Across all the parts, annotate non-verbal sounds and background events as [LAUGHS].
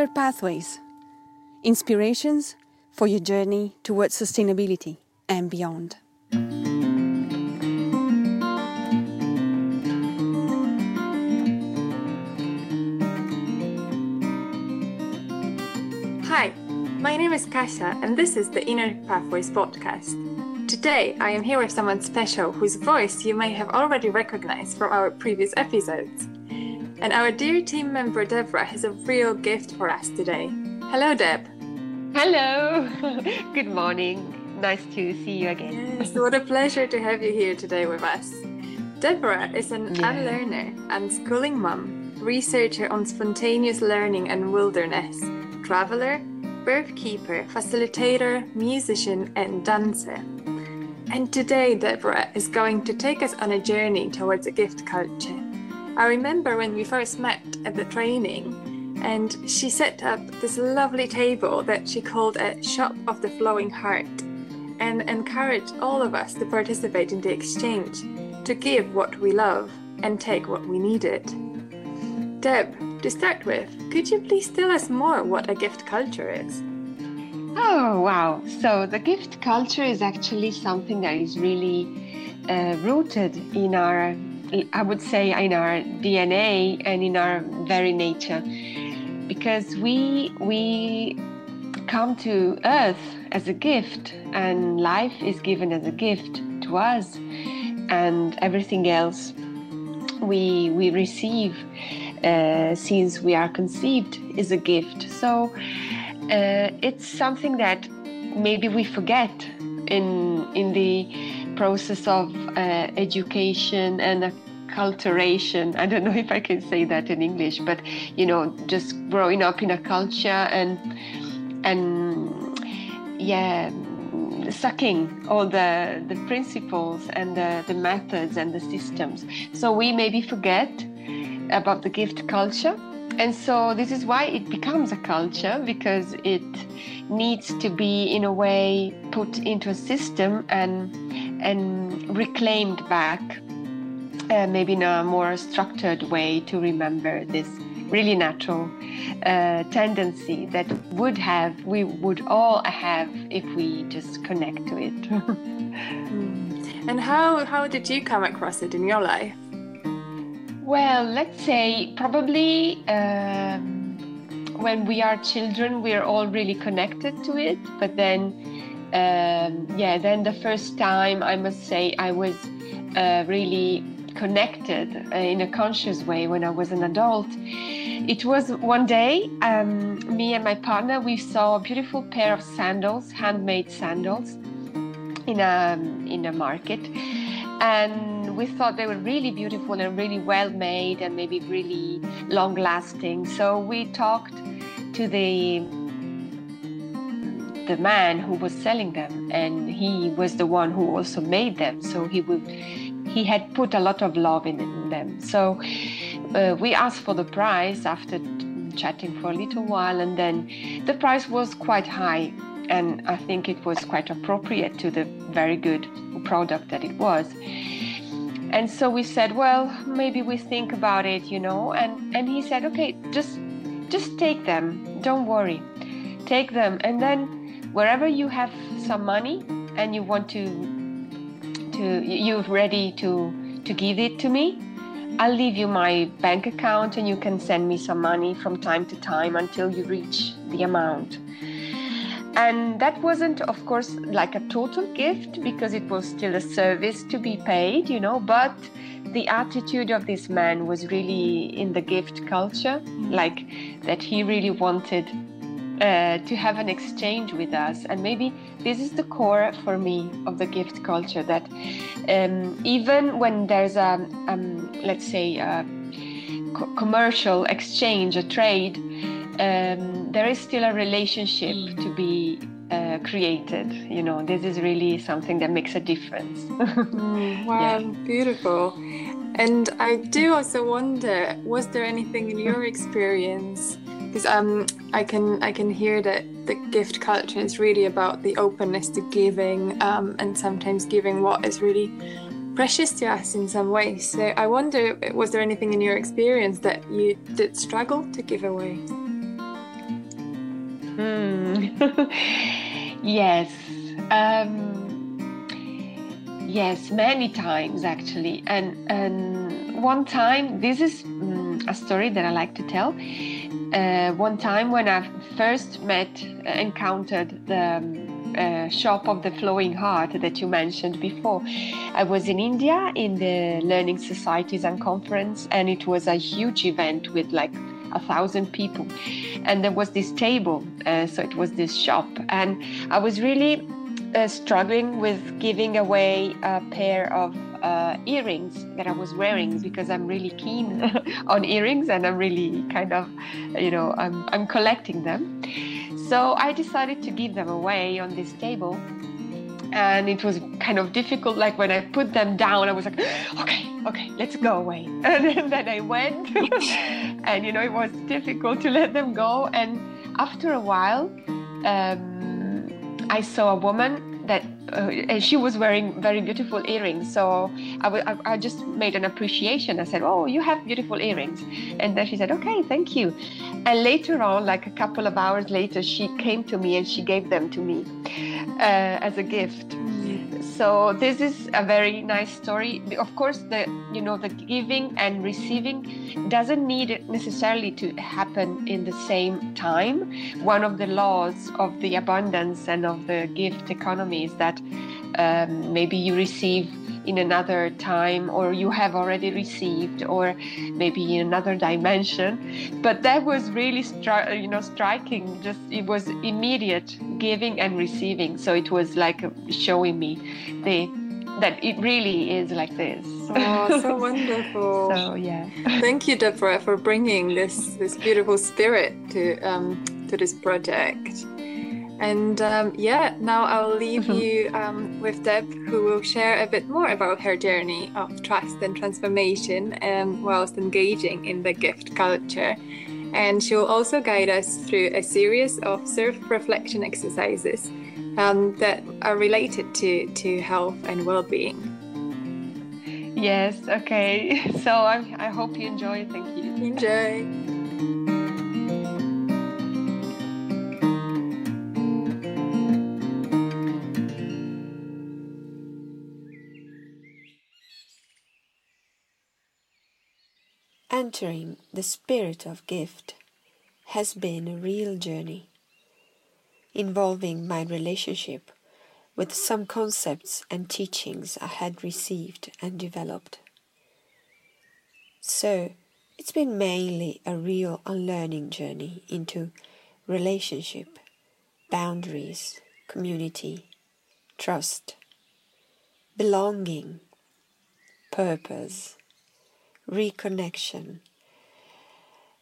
Inner Pathways Inspirations for your journey towards sustainability and beyond. Hi, my name is Kasia, and this is the Inner Pathways podcast. Today, I am here with someone special whose voice you may have already recognized from our previous episodes. And our dear team member Deborah has a real gift for us today. Hello, Deb. Hello. [LAUGHS] Good morning. Nice to see you again. Yes, what a pleasure to have you here today with us. Deborah is an yeah. unlearner, unschooling mom, researcher on spontaneous learning and wilderness, traveler, birth keeper, facilitator, musician, and dancer. And today, Deborah is going to take us on a journey towards a gift culture. I remember when we first met at the training, and she set up this lovely table that she called a Shop of the Flowing Heart and encouraged all of us to participate in the exchange, to give what we love and take what we needed. Deb, to start with, could you please tell us more what a gift culture is? Oh, wow. So, the gift culture is actually something that is really uh, rooted in our, I would say, in our DNA and in our very nature. Because we, we come to earth as a gift, and life is given as a gift to us, and everything else we, we receive uh, since we are conceived is a gift. So uh, it's something that maybe we forget in in the process of uh, education and acculturation. I don't know [LAUGHS] if I can say that in English, but you know, just growing up in a culture and and yeah sucking all the the principles and the, the methods and the systems so we maybe forget about the gift culture. And so this is why it becomes a culture because it needs to be in a way put into a system and and reclaimed back uh, maybe in a more structured way to remember this really natural uh, tendency that would have we would all have if we just connect to it and how how did you come across it in your life well, let's say probably um, when we are children, we're all really connected to it. But then, um, yeah, then the first time I must say I was uh, really connected uh, in a conscious way when I was an adult. It was one day, um, me and my partner, we saw a beautiful pair of sandals, handmade sandals, in a in a market, and we thought they were really beautiful and really well made and maybe really long lasting. So we talked to the the man who was selling them and he was the one who also made them. So he would he had put a lot of love in, them. So uh, we asked for the price after chatting for a little while and then the price was quite high and i think it was quite appropriate to the very good product that it was. And so we said well maybe we think about it you know and and he said okay just just take them. Don't worry. Take them. And then wherever you have some money and you want to to you're ready to to give it to me i'll leave you my bank account and you can send me some money from time to time until you reach the amount. And that wasn't, of course, like a total gift because it was still a service to be paid, you know, but the attitude of this man was really in the gift culture, mm. like that he really wanted uh, to have an exchange with us. And maybe this is the core for me of the gift culture that um, even when there's a, um, let's say, a co- commercial exchange, a trade, um, there is still a relationship to be uh, created. You know, this is really something that makes a difference. [LAUGHS] mm, wow, yeah. beautiful. And I do also wonder, was there anything in your experience? Because um, I can I can hear that the gift culture is really about the openness to giving, um, and sometimes giving what is really precious to us in some ways. So I wonder, was there anything in your experience that you did struggle to give away? Mm. [LAUGHS] yes. Um, yes, many times actually. And, and one time, this is um, a story that I like to tell. Uh, one time when I first met, uh, encountered the um, uh, shop of the flowing heart that you mentioned before. I was in India in the Learning Societies Unconference, and it was a huge event with like a thousand people. And there was this table, uh, so it was this shop, and I was really uh, struggling with giving away a pair of uh, earrings that I was wearing because I'm really keen [LAUGHS] on earrings and I'm really kind of, you know, I'm, I'm collecting them. So I decided to give them away on this table. And it was kind of difficult. Like when I put them down, I was like, [GASPS] okay, okay, let's go away. [LAUGHS] And then I went. [LAUGHS] and, you know, it was difficult to let them go. And after a while, um, I saw a woman that uh, and she was wearing very beautiful earrings. So I, just made an appreciation. I said oh you have beautiful earrings. And then she said okay thank you. And later on like a couple of hours later she came to me and she gave them to me uh, as a gift. So this is a very nice story. Of course the you know the giving and receiving doesn't need necessarily to happen in the same time. One of the laws of the abundance and of the gift economy is that um, maybe you receive in another time or you have already received or maybe in another dimension. But that was really stri- you know striking. Just it was immediate giving and receiving. So it was like showing me the that it really is like this. Oh so [LAUGHS] wonderful. So yeah. Thank you deborah for bringing this this beautiful spirit to um to this project and um, yeah, now I'll leave mm-hmm. you um, with Deb, who will share a bit more about her journey of trust and transformation um, whilst engaging in the gift culture. And she'll also guide us through a series of self reflection exercises um, that are related to, to health and well being. Yes, okay. [LAUGHS] So I, I hope you enjoy. Thank you. Enjoy. Entering the spirit of gift has been a real journey involving my relationship with some concepts and teachings I had received and developed. So, it's been mainly a real unlearning journey into relationship, boundaries, community, trust, belonging, purpose reconnection.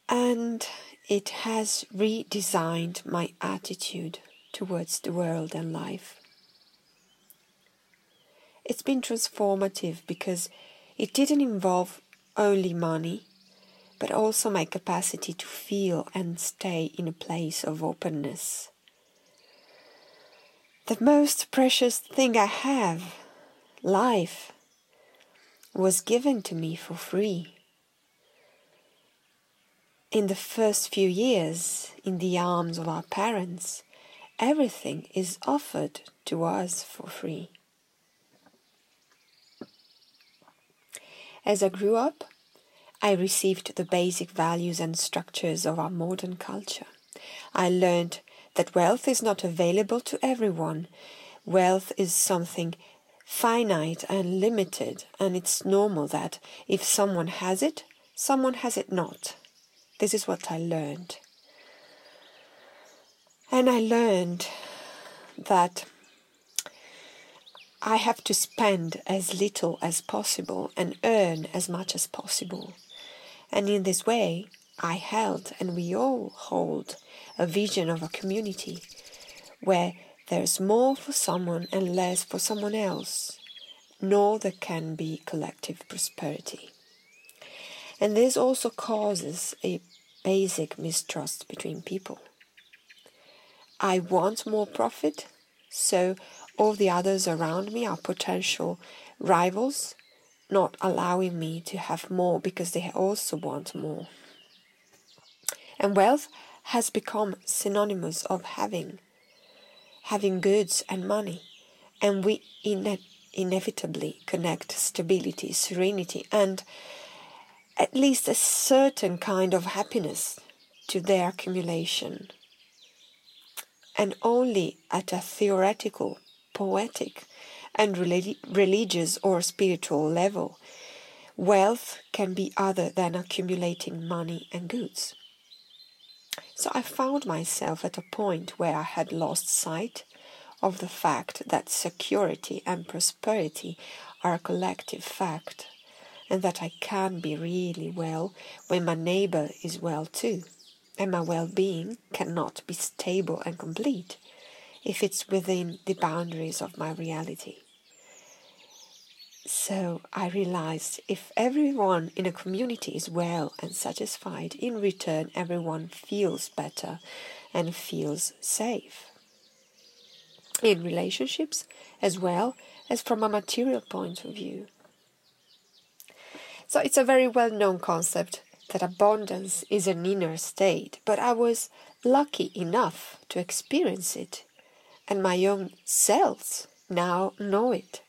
And it has redesigned my attitude towards the world and life. It's been transformative because it didn't involve only money, but also my capacity to feel and stay in a place of openness. The most precious thing I have, life, was given to me for free. In the first few years, in the arms of our parents, everything is offered to us for free. As I grew up, I received the basic values and structures of our modern culture. I learned that wealth is not available to everyone. Wealth is something finite and limited, and it's normal that if someone has it, someone has it not. This is what I learned. And I learned that I have to spend as little as possible and earn as much as possible. And in this way, I held, and we all hold, a vision of a community where there's more for someone and less for someone else, nor there can be collective prosperity. And this also causes a basic mistrust between people. I want more profit, so all the others around me are potential rivals, not allowing me to have more because they also want more. And wealth has become synonymous of having, having goods and money, and we ine- inevitably connect stability, serenity, and at least a certain kind of happiness to their accumulation. And only at a theoretical, poetic, and religious or spiritual level, wealth can be other than accumulating money and goods. So I found myself at a point where I had lost sight of the fact that security and prosperity are a collective fact, and that I can be really well when my neighbor is well too, and my well being cannot be stable and complete if it's within the boundaries of my reality. So I realized if everyone in a community is well and satisfied, in return, everyone feels better and feels safe. In relationships, as well as from a material point of view. So it's a very well known concept that abundance is an inner state, but I was lucky enough to experience it, and my own cells now know it.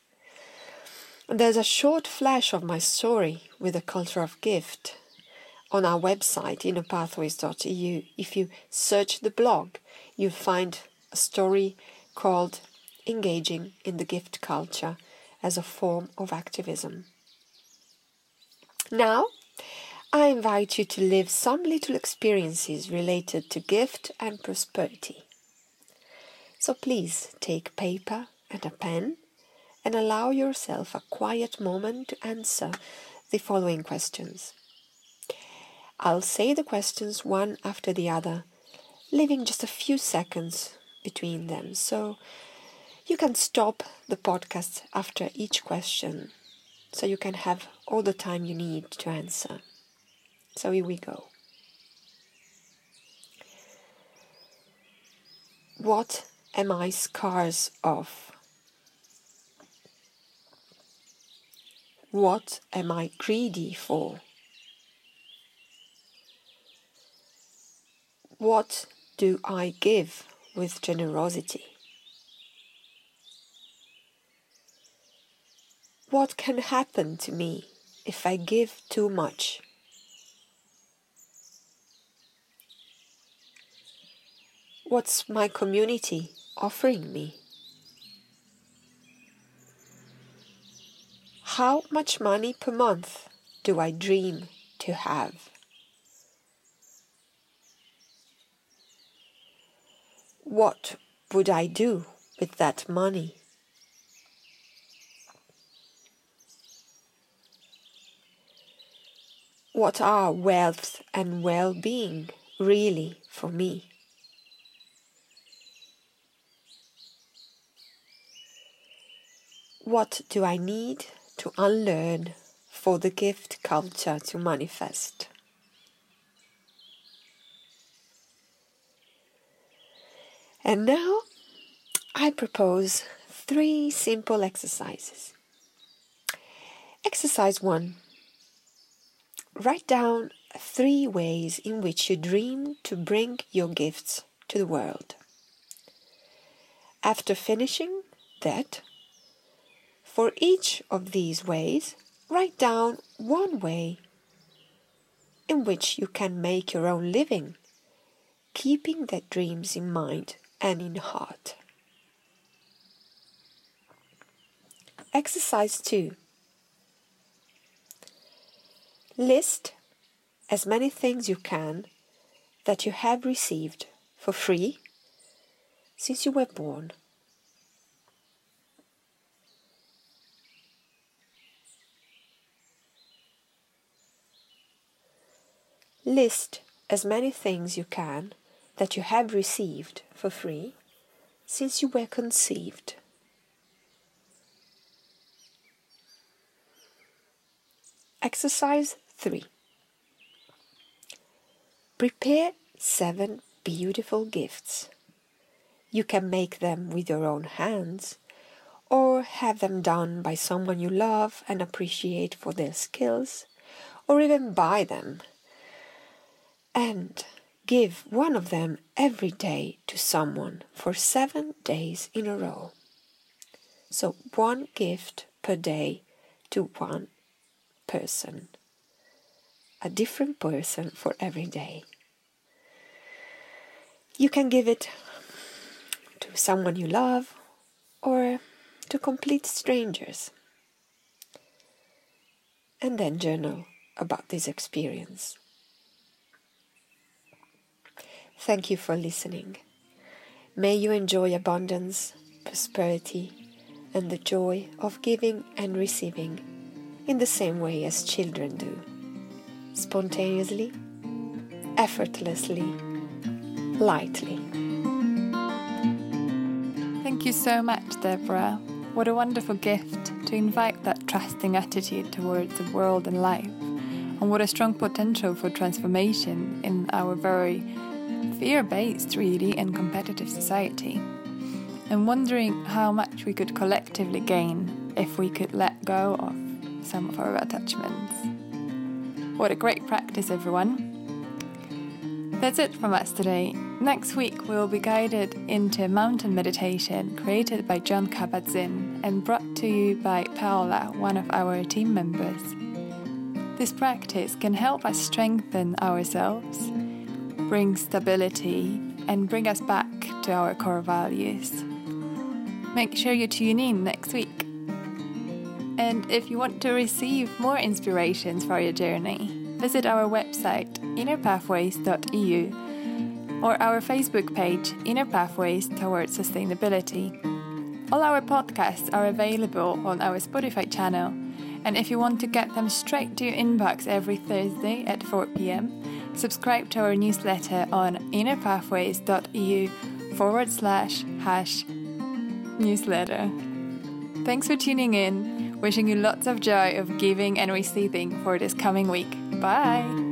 There's a short flash of my story with the culture of gift on our website, innerpathways.eu. If you search the blog, you'll find a story called Engaging in the Gift Culture as a Form of Activism. Now, I invite you to live some little experiences related to gift and prosperity. So please take paper and a pen and allow yourself a quiet moment to answer the following questions. I'll say the questions one after the other, leaving just a few seconds between them. So you can stop the podcast after each question so you can have all the time you need to answer. So here we go. What am I scars of? What am I greedy for? What do I give with generosity? What can happen to me if I give too much? What's my community offering me? How much money per month do I dream to have? What would I do with that money? What are wealth and well being really for me? What do I need to unlearn for the gift culture to manifest. And now I propose three simple exercises. Exercise one Write down three ways in which you dream to bring your gifts to the world. After finishing that, for each of these ways, write down one way in which you can make your own living, keeping that dreams in mind and in heart. Exercise 2 List as many things you can that you have received for free since you were born. List as many things you can that you have received for free since you were conceived. Exercise 3 Prepare seven beautiful gifts. You can make them with your own hands or have them done by someone you love and appreciate for their skills, or even buy them and give one of them every day to someone for seven days in a row. So, one gift per day to one person, a different person for every day. You can give it to someone you love or to complete strangers. And then journal about this experience. Thank you for listening. May you enjoy abundance, prosperity, and the joy of giving and receiving in the same way as children do spontaneously, effortlessly, lightly. Thank you so much, Deborah. What a wonderful gift to invite that trusting attitude towards the world and life, and what a strong potential for transformation in our very fear based, really, and competitive society. And wondering how much we could collectively gain if we could let go of some of our attachments. What a great practice, everyone! That's it from us today. Next week, we will be guided into mountain meditation created by Jon Kabat-Zinn and brought to you by Paola, one of our team members. This practice can help us strengthen ourselves, bring stability, and bring us back to our core values. Make sure you tune in next week. And if you want to receive more inspirations for your journey, visit our website innerpathways.eu or our Facebook page Inner Pathways Towards Sustainability. All our podcasts are available on our Spotify channel, and if you want to get them straight to your inbox every Thursday at 4 pm, subscribe to our newsletter on innerpathways.eu forward slash hash newsletter. Thanks for tuning in. Wishing you lots of joy of giving and receiving for this coming week. Bye.